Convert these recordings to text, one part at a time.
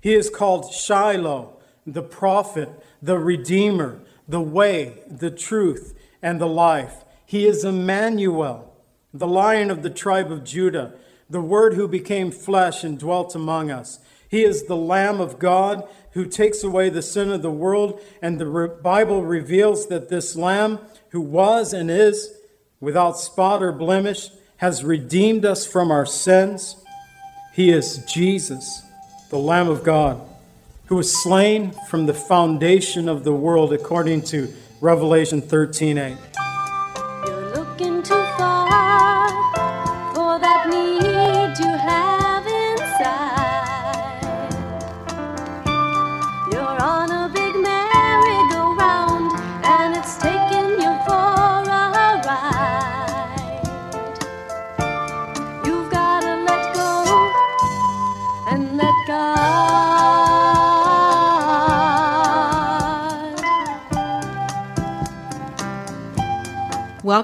He is called Shiloh, the prophet, the redeemer, the way, the truth, and the life. He is Emmanuel, the lion of the tribe of Judah, the word who became flesh and dwelt among us. He is the Lamb of God who takes away the sin of the world, and the Bible reveals that this Lamb, who was and is without spot or blemish, has redeemed us from our sins. He is Jesus, the Lamb of God, who was slain from the foundation of the world, according to Revelation 13 8.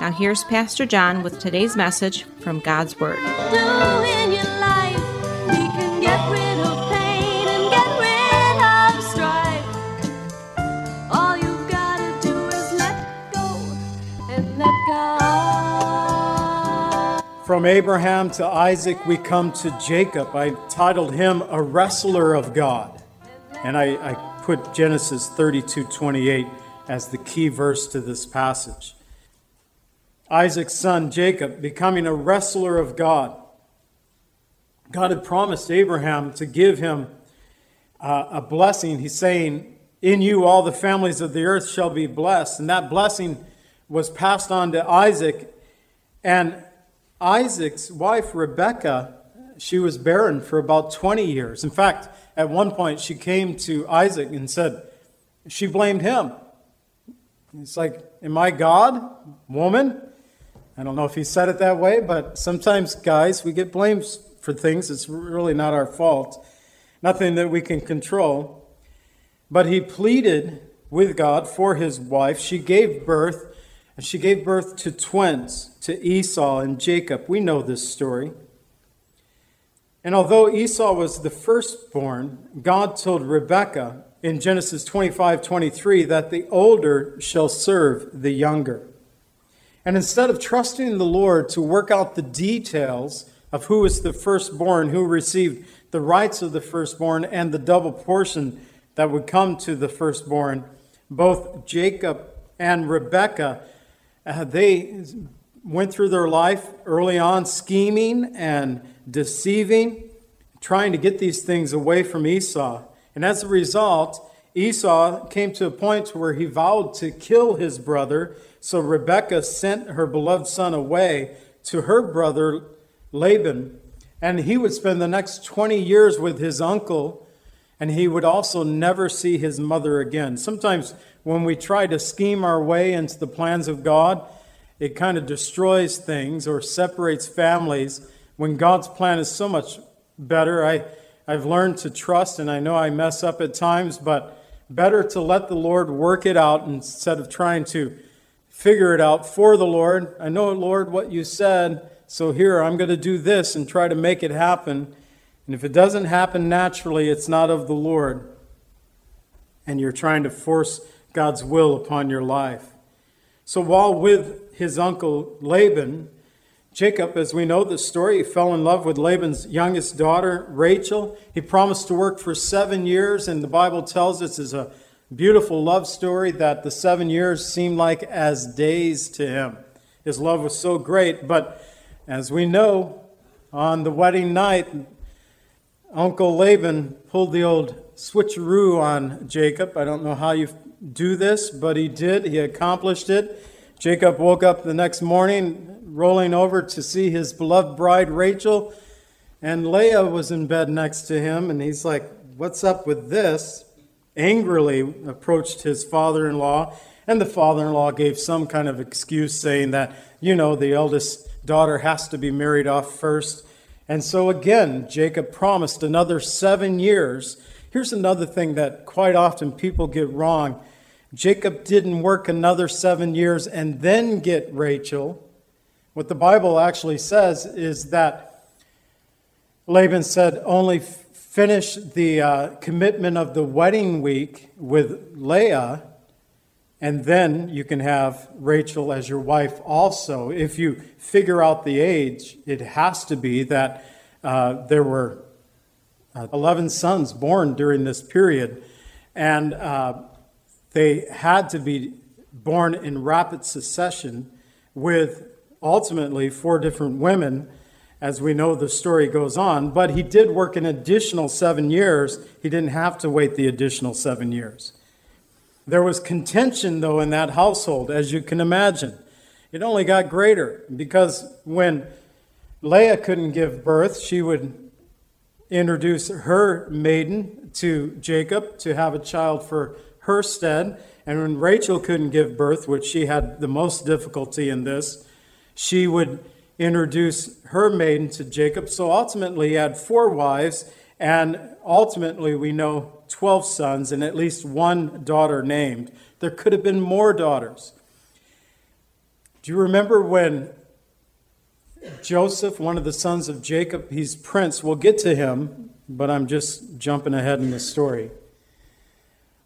Now, here's Pastor John with today's message from God's Word. From Abraham to Isaac, we come to Jacob. I titled him A Wrestler of God. And I, I put Genesis 32 28 as the key verse to this passage. Isaac's son Jacob becoming a wrestler of God. God had promised Abraham to give him uh, a blessing. He's saying, In you all the families of the earth shall be blessed. And that blessing was passed on to Isaac. And Isaac's wife, Rebekah, she was barren for about 20 years. In fact, at one point, she came to Isaac and said, She blamed him. It's like, Am I God, woman? I don't know if he said it that way, but sometimes, guys, we get blamed for things. It's really not our fault, nothing that we can control. But he pleaded with God for his wife. She gave birth, and she gave birth to twins, to Esau and Jacob. We know this story. And although Esau was the firstborn, God told Rebekah in Genesis 25 23 that the older shall serve the younger. And instead of trusting the Lord to work out the details of who is the firstborn, who received the rights of the firstborn, and the double portion that would come to the firstborn, both Jacob and Rebekah, uh, they went through their life early on scheming and deceiving, trying to get these things away from Esau. And as a result, Esau came to a point where he vowed to kill his brother so Rebekah sent her beloved son away to her brother Laban, and he would spend the next 20 years with his uncle, and he would also never see his mother again. Sometimes when we try to scheme our way into the plans of God, it kind of destroys things or separates families when God's plan is so much better. I, I've learned to trust, and I know I mess up at times, but better to let the Lord work it out instead of trying to figure it out for the Lord. I know, Lord, what you said, so here I'm going to do this and try to make it happen. And if it doesn't happen naturally, it's not of the Lord. And you're trying to force God's will upon your life. So while with his uncle Laban, Jacob, as we know the story, he fell in love with Laban's youngest daughter, Rachel. He promised to work for seven years, and the Bible tells us is a beautiful love story that the seven years seemed like as days to him. His love was so great, but as we know, on the wedding night, Uncle Laban pulled the old switcheroo on Jacob. I don't know how you do this, but he did. He accomplished it. Jacob woke up the next morning, rolling over to see his beloved bride Rachel, and Leah was in bed next to him, and he's like, What's up with this? Angrily approached his father in law, and the father in law gave some kind of excuse saying that, you know, the eldest daughter has to be married off first. And so again, Jacob promised another seven years. Here's another thing that quite often people get wrong Jacob didn't work another seven years and then get Rachel. What the Bible actually says is that Laban said, only finish the uh, commitment of the wedding week with Leah, and then you can have Rachel as your wife also. If you figure out the age, it has to be that uh, there were uh, 11 sons born during this period, and uh, they had to be born in rapid succession with ultimately four different women, as we know the story goes on. But he did work an additional seven years. He didn't have to wait the additional seven years. There was contention, though, in that household, as you can imagine. It only got greater because when Leah couldn't give birth, she would introduce her maiden to Jacob to have a child for her stead. And when Rachel couldn't give birth, which she had the most difficulty in this, she would introduce her maiden to Jacob. So ultimately, he had four wives, and ultimately, we know 12 sons and at least one daughter named. There could have been more daughters. Do you remember when Joseph, one of the sons of Jacob, he's prince, we'll get to him, but I'm just jumping ahead in the story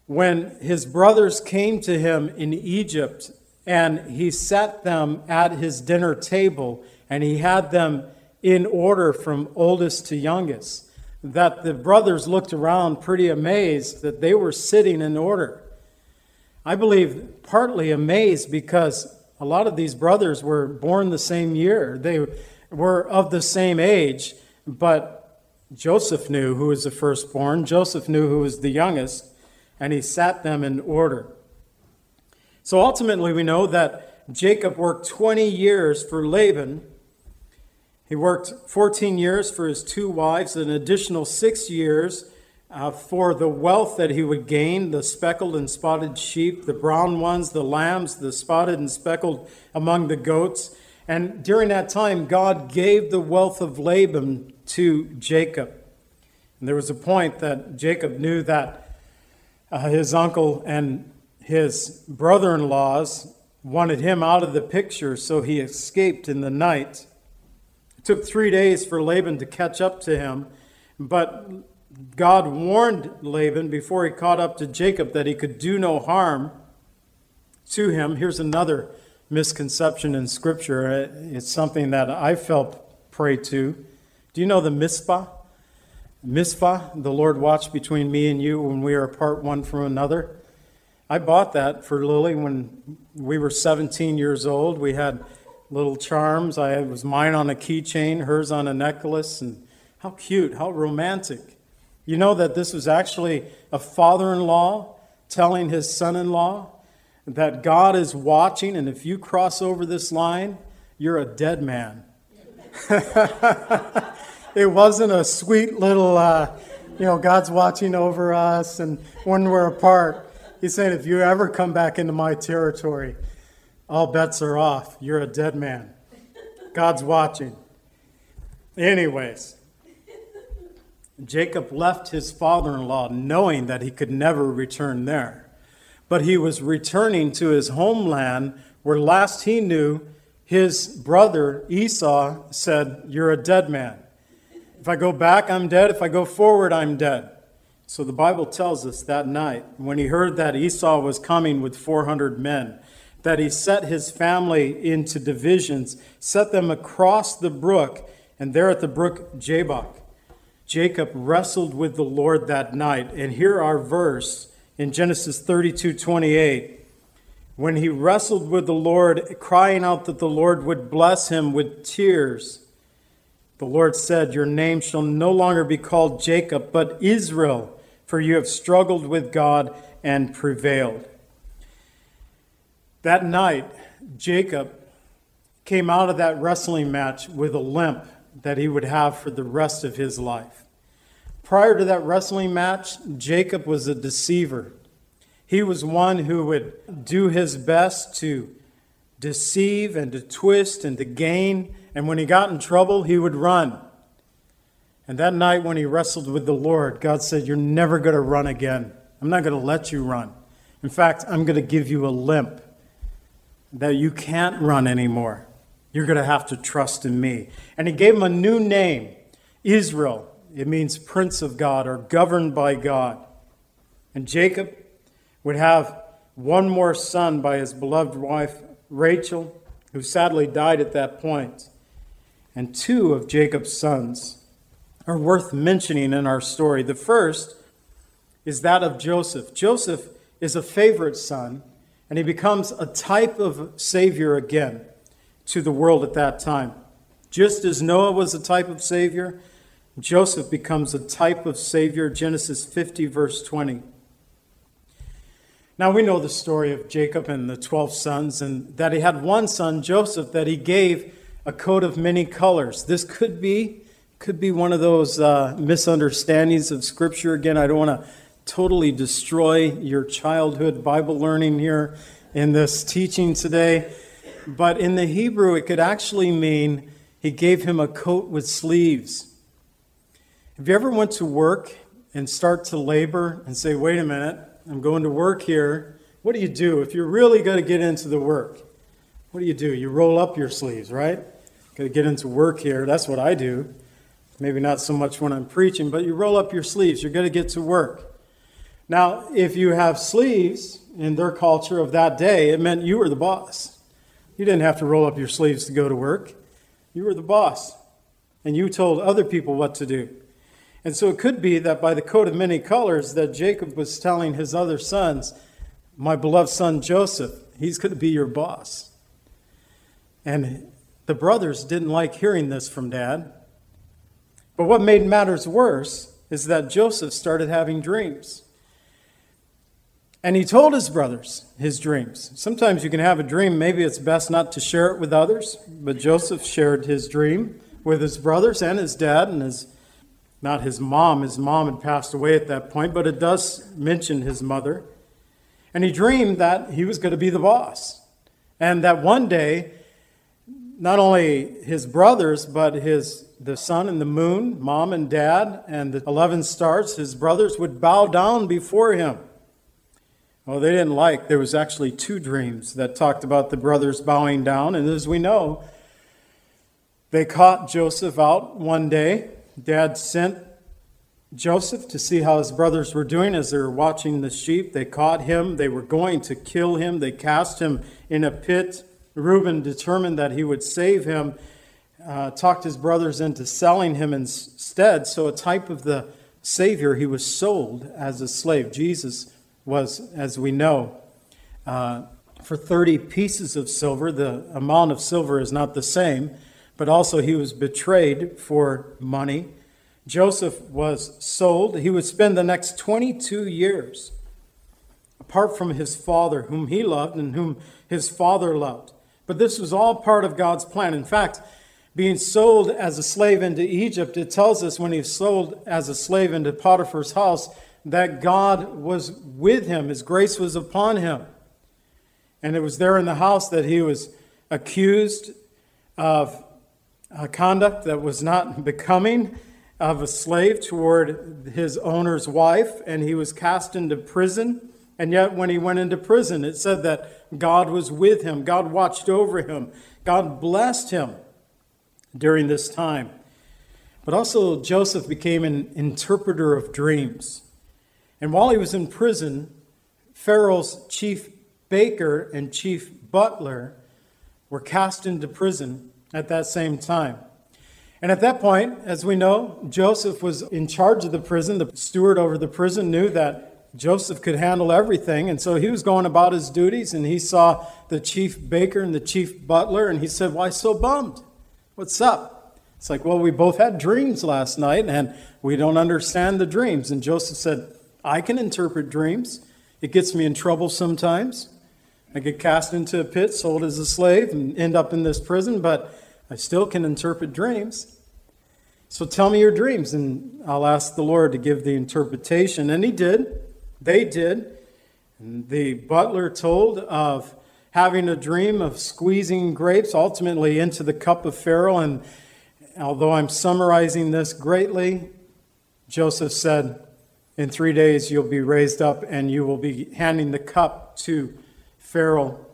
when his brothers came to him in Egypt and he set them at his dinner table and he had them in order from oldest to youngest, that the brothers looked around pretty amazed that they were sitting in order. I believe partly amazed because a lot of these brothers were born the same year. They were of the same age, but Joseph knew who was the firstborn, Joseph knew who was the youngest and he sat them in order. So ultimately, we know that Jacob worked 20 years for Laban. He worked 14 years for his two wives, an additional six years uh, for the wealth that he would gain the speckled and spotted sheep, the brown ones, the lambs, the spotted and speckled among the goats. And during that time, God gave the wealth of Laban to Jacob. And there was a point that Jacob knew that uh, his uncle and his brother in laws wanted him out of the picture, so he escaped in the night. It took three days for Laban to catch up to him, but God warned Laban before he caught up to Jacob that he could do no harm to him. Here's another misconception in Scripture. Uh, it's something that I felt prey to. Do you know the Mizpah? Mizpah, the Lord watched between me and you when we are apart one from another. I bought that for Lily when we were 17 years old. We had little charms. I was mine on a keychain, hers on a necklace, and how cute, how romantic. You know that this was actually a father-in-law telling his son-in-law that God is watching, and if you cross over this line, you're a dead man. it wasn't a sweet little, uh, you know, God's watching over us and when we're apart. He's saying, if you ever come back into my territory, all bets are off. You're a dead man. God's watching. Anyways, Jacob left his father in law knowing that he could never return there. But he was returning to his homeland where last he knew his brother Esau said, You're a dead man. If I go back, I'm dead. If I go forward, I'm dead. So the Bible tells us that night, when he heard that Esau was coming with 400 men, that he set his family into divisions, set them across the brook, and there at the brook Jabbok, Jacob wrestled with the Lord that night. And here our verse in Genesis 32 28. When he wrestled with the Lord, crying out that the Lord would bless him with tears, the Lord said, Your name shall no longer be called Jacob, but Israel, for you have struggled with God and prevailed. That night, Jacob came out of that wrestling match with a limp that he would have for the rest of his life. Prior to that wrestling match, Jacob was a deceiver. He was one who would do his best to deceive and to twist and to gain. And when he got in trouble, he would run. And that night, when he wrestled with the Lord, God said, You're never going to run again. I'm not going to let you run. In fact, I'm going to give you a limp that you can't run anymore. You're going to have to trust in me. And he gave him a new name Israel. It means prince of God or governed by God. And Jacob would have one more son by his beloved wife, Rachel, who sadly died at that point. And two of Jacob's sons are worth mentioning in our story. The first is that of Joseph. Joseph is a favorite son, and he becomes a type of Savior again to the world at that time. Just as Noah was a type of Savior, Joseph becomes a type of Savior, Genesis 50, verse 20. Now we know the story of Jacob and the 12 sons, and that he had one son, Joseph, that he gave a coat of many colors. This could be could be one of those uh, misunderstandings of Scripture. Again, I don't want to totally destroy your childhood Bible learning here in this teaching today. But in the Hebrew, it could actually mean he gave him a coat with sleeves. Have you ever went to work and start to labor and say, wait a minute, I'm going to work here. What do you do if you're really going to get into the work? What do you do? You roll up your sleeves, right? Got to get into work here. That's what I do. Maybe not so much when I'm preaching, but you roll up your sleeves. You're going to get to work. Now, if you have sleeves in their culture of that day, it meant you were the boss. You didn't have to roll up your sleeves to go to work. You were the boss. And you told other people what to do. And so it could be that by the coat of many colors that Jacob was telling his other sons, my beloved son Joseph, he's going to be your boss. And the brothers didn't like hearing this from dad. But what made matters worse is that Joseph started having dreams. And he told his brothers his dreams. Sometimes you can have a dream, maybe it's best not to share it with others, but Joseph shared his dream with his brothers and his dad and his not his mom. His mom had passed away at that point, but it does mention his mother. And he dreamed that he was going to be the boss. And that one day, not only his brothers, but his the sun and the moon, mom and dad, and the 11 stars, his brothers would bow down before him. Well, they didn't like, there was actually two dreams that talked about the brothers bowing down. And as we know, they caught Joseph out one day. Dad sent Joseph to see how his brothers were doing as they were watching the sheep. They caught him. They were going to kill him. They cast him in a pit. Reuben determined that he would save him uh, talked his brothers into selling him instead. So, a type of the Savior, he was sold as a slave. Jesus was, as we know, uh, for 30 pieces of silver. The amount of silver is not the same, but also he was betrayed for money. Joseph was sold. He would spend the next 22 years apart from his father, whom he loved and whom his father loved. But this was all part of God's plan. In fact, being sold as a slave into Egypt, it tells us when he was sold as a slave into Potiphar's house that God was with him, his grace was upon him. And it was there in the house that he was accused of a conduct that was not becoming of a slave toward his owner's wife, and he was cast into prison. And yet, when he went into prison, it said that God was with him, God watched over him, God blessed him during this time. But also, Joseph became an interpreter of dreams. And while he was in prison, Pharaoh's chief baker and chief butler were cast into prison at that same time. And at that point, as we know, Joseph was in charge of the prison. The steward over the prison knew that Joseph could handle everything. And so he was going about his duties and he saw the chief baker and the chief butler and he said, Why so bummed? What's up? It's like, well, we both had dreams last night and we don't understand the dreams. And Joseph said, I can interpret dreams. It gets me in trouble sometimes. I get cast into a pit, sold as a slave, and end up in this prison, but I still can interpret dreams. So tell me your dreams, and I'll ask the Lord to give the interpretation. And he did. They did. And the butler told of having a dream of squeezing grapes ultimately into the cup of Pharaoh. And although I'm summarizing this greatly, Joseph said, In three days you'll be raised up and you will be handing the cup to Pharaoh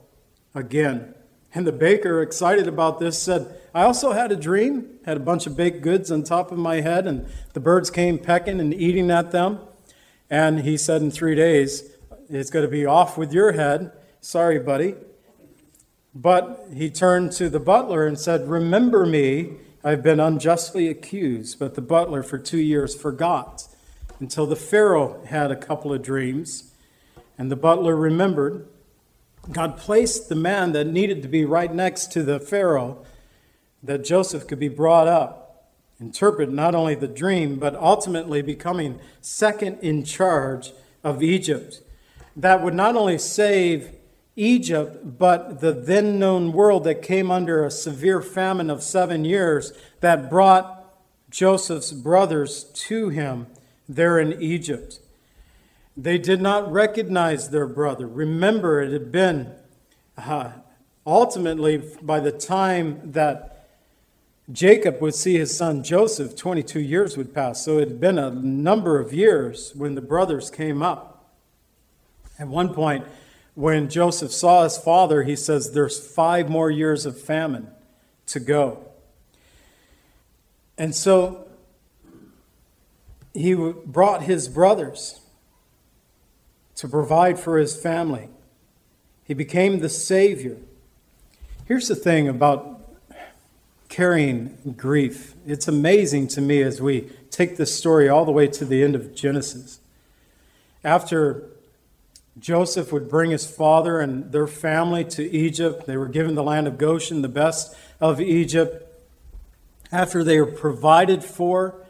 again. And the baker, excited about this, said, I also had a dream, had a bunch of baked goods on top of my head, and the birds came pecking and eating at them. And he said, In three days, it's going to be off with your head. Sorry, buddy. But he turned to the butler and said, Remember me, I've been unjustly accused. But the butler for two years forgot until the Pharaoh had a couple of dreams. And the butler remembered. God placed the man that needed to be right next to the Pharaoh that Joseph could be brought up, interpret not only the dream, but ultimately becoming second in charge of Egypt. That would not only save Egypt, but the then known world that came under a severe famine of seven years that brought Joseph's brothers to him there in Egypt. They did not recognize their brother. Remember, it had been uh, ultimately by the time that Jacob would see his son Joseph, 22 years would pass. So it had been a number of years when the brothers came up. At one point, when Joseph saw his father, he says, There's five more years of famine to go. And so he brought his brothers to provide for his family. He became the Savior. Here's the thing about carrying grief it's amazing to me as we take this story all the way to the end of Genesis. After Joseph would bring his father and their family to Egypt. They were given the land of Goshen, the best of Egypt. After they were provided for,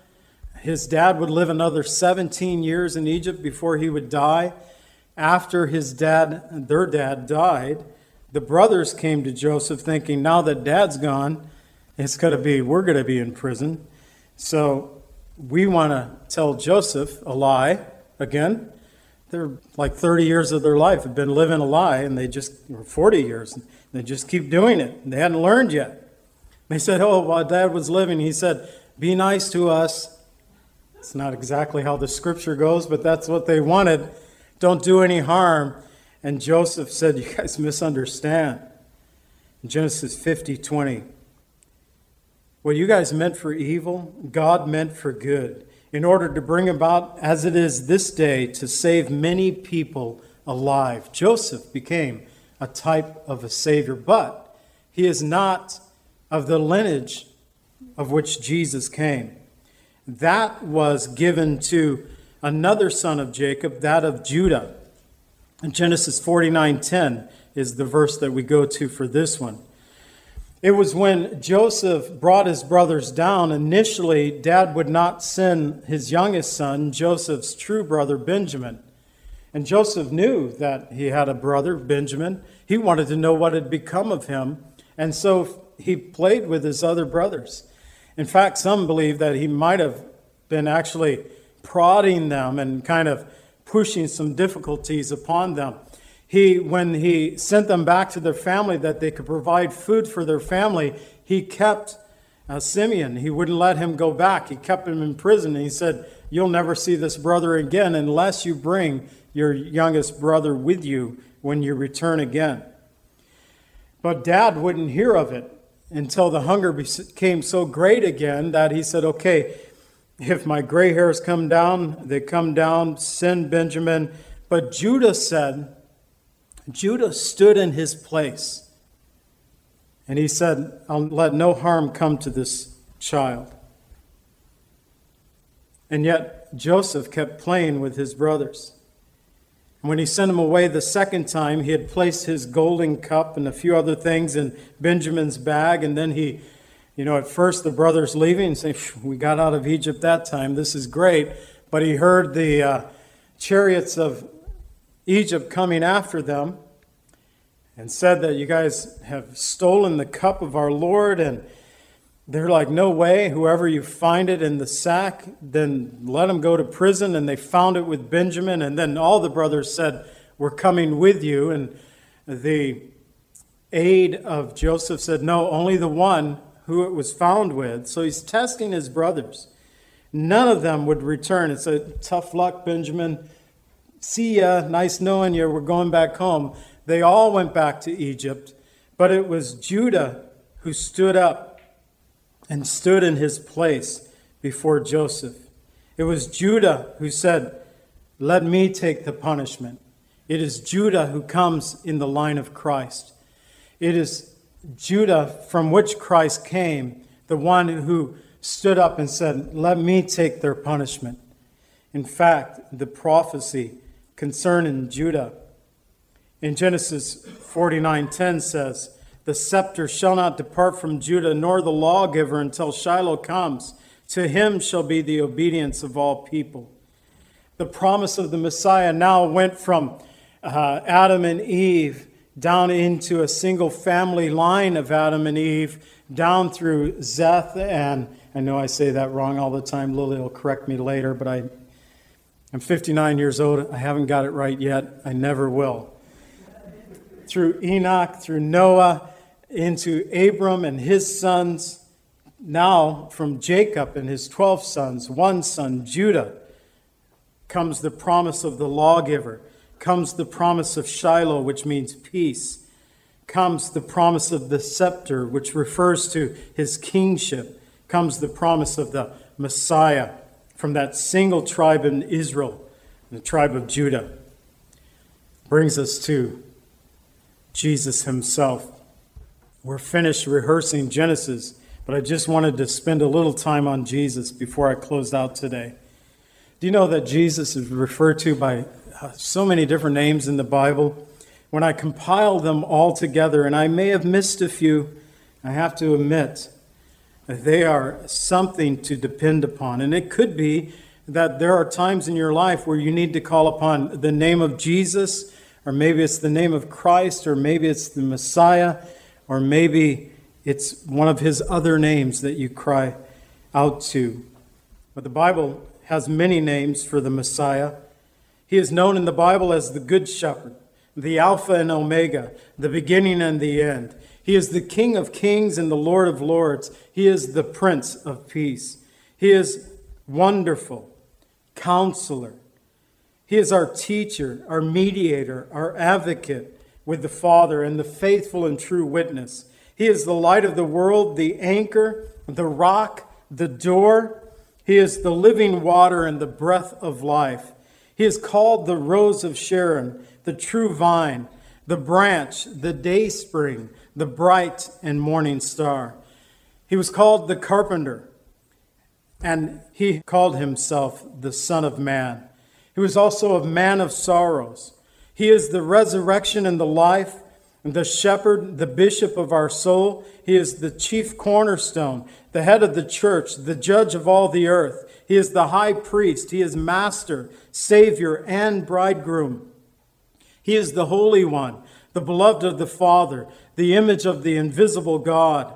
his dad would live another 17 years in Egypt before he would die. After his dad, their dad died, the brothers came to Joseph thinking, now that dad's gone, it's going to be, we're going to be in prison. So we want to tell Joseph a lie again they're like 30 years of their life have been living a lie, and they just, or 40 years, they just keep doing it. They hadn't learned yet. They said, Oh, while dad was living, he said, Be nice to us. It's not exactly how the scripture goes, but that's what they wanted. Don't do any harm. And Joseph said, You guys misunderstand. In Genesis 50 20. What you guys meant for evil, God meant for good in order to bring about, as it is this day, to save many people alive. Joseph became a type of a Savior, but he is not of the lineage of which Jesus came. That was given to another son of Jacob, that of Judah. And Genesis 49:10 is the verse that we go to for this one. It was when Joseph brought his brothers down. Initially, dad would not send his youngest son, Joseph's true brother, Benjamin. And Joseph knew that he had a brother, Benjamin. He wanted to know what had become of him. And so he played with his other brothers. In fact, some believe that he might have been actually prodding them and kind of pushing some difficulties upon them he, when he sent them back to their family that they could provide food for their family, he kept uh, Simeon. He wouldn't let him go back. He kept him in prison. And he said, You'll never see this brother again unless you bring your youngest brother with you when you return again. But dad wouldn't hear of it until the hunger became so great again that he said, Okay, if my gray hairs come down, they come down, send Benjamin. But Judah said, Judah stood in his place. And he said, I'll let no harm come to this child. And yet Joseph kept playing with his brothers. And when he sent him away the second time, he had placed his golden cup and a few other things in Benjamin's bag. And then he, you know, at first the brothers leaving and saying, We got out of Egypt that time. This is great. But he heard the uh, chariots of Egypt coming after them and said that you guys have stolen the cup of our Lord. And they're like, no way. Whoever you find it in the sack, then let him go to prison. And they found it with Benjamin. And then all the brothers said, We're coming with you. And the aide of Joseph said, No, only the one who it was found with. So he's testing his brothers. None of them would return. It's a tough luck, Benjamin. See ya. Nice knowing you. We're going back home. They all went back to Egypt, but it was Judah who stood up and stood in his place before Joseph. It was Judah who said, Let me take the punishment. It is Judah who comes in the line of Christ. It is Judah from which Christ came, the one who stood up and said, Let me take their punishment. In fact, the prophecy concerning Judah in Genesis 49:10 says, the scepter shall not depart from Judah, nor the lawgiver until Shiloh comes. To him shall be the obedience of all people. The promise of the Messiah now went from uh, Adam and Eve down into a single family line of Adam and Eve, down through Zeth, and I know I say that wrong all the time. Lily will correct me later, but I, I'm 59 years old. I haven't got it right yet. I never will. Through Enoch, through Noah, into Abram and his sons, now from Jacob and his 12 sons, one son, Judah, comes the promise of the lawgiver, comes the promise of Shiloh, which means peace, comes the promise of the scepter, which refers to his kingship, comes the promise of the Messiah from that single tribe in Israel, the tribe of Judah. Brings us to Jesus himself. We're finished rehearsing Genesis, but I just wanted to spend a little time on Jesus before I closed out today. Do you know that Jesus is referred to by uh, so many different names in the Bible? When I compile them all together, and I may have missed a few, I have to admit that they are something to depend upon. And it could be that there are times in your life where you need to call upon the name of Jesus, or maybe it's the name of Christ, or maybe it's the Messiah or maybe it's one of his other names that you cry out to. But the Bible has many names for the Messiah. He is known in the Bible as the Good Shepherd, the Alpha and Omega, the beginning and the end. He is the King of kings and the Lord of lords. He is the Prince of peace. He is wonderful, counselor. He is our teacher, our mediator, our advocate, with the Father and the faithful and true witness. He is the light of the world, the anchor, the rock, the door. He is the living water and the breath of life. He is called the rose of Sharon, the true vine, the branch, the day spring, the bright and morning star. He was called the carpenter, and he called himself the Son of Man. He was also a man of sorrows he is the resurrection and the life, the shepherd, the bishop of our soul. He is the chief cornerstone, the head of the church, the judge of all the earth. He is the high priest. He is master, savior, and bridegroom. He is the Holy One, the beloved of the Father, the image of the invisible God,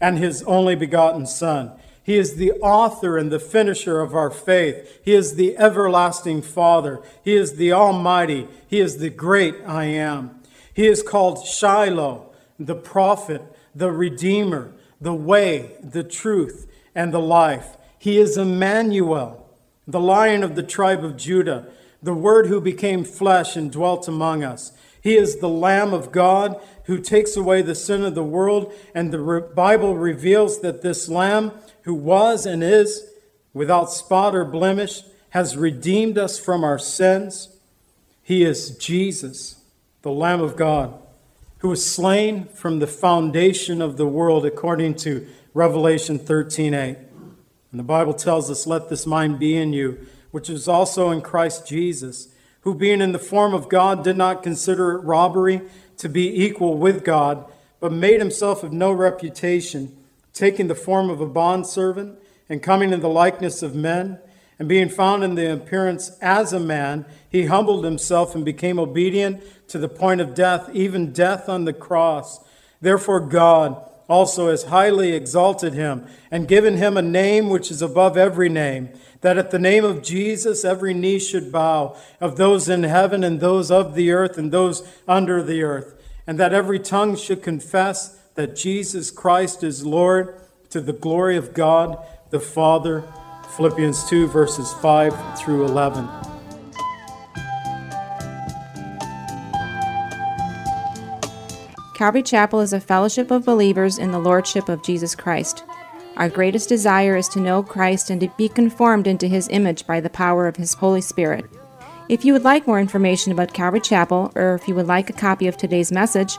and his only begotten Son. He is the author and the finisher of our faith. He is the everlasting Father. He is the Almighty. He is the great I am. He is called Shiloh, the prophet, the Redeemer, the way, the truth, and the life. He is Emmanuel, the lion of the tribe of Judah, the Word who became flesh and dwelt among us. He is the Lamb of God who takes away the sin of the world, and the Bible reveals that this Lamb who was and is without spot or blemish, has redeemed us from our sins. He is Jesus, the Lamb of God, who was slain from the foundation of the world, according to Revelation 13 8. And the Bible tells us, Let this mind be in you, which is also in Christ Jesus, who being in the form of God did not consider robbery to be equal with God, but made himself of no reputation taking the form of a bondservant and coming in the likeness of men, and being found in the appearance as a man, he humbled himself and became obedient to the point of death, even death on the cross. Therefore, God also has highly exalted him and given him a name which is above every name, that at the name of Jesus every knee should bow, of those in heaven and those of the earth and those under the earth, and that every tongue should confess that Jesus Christ is Lord to the glory of God the Father. Philippians 2, verses 5 through 11. Calvary Chapel is a fellowship of believers in the Lordship of Jesus Christ. Our greatest desire is to know Christ and to be conformed into his image by the power of his Holy Spirit. If you would like more information about Calvary Chapel, or if you would like a copy of today's message,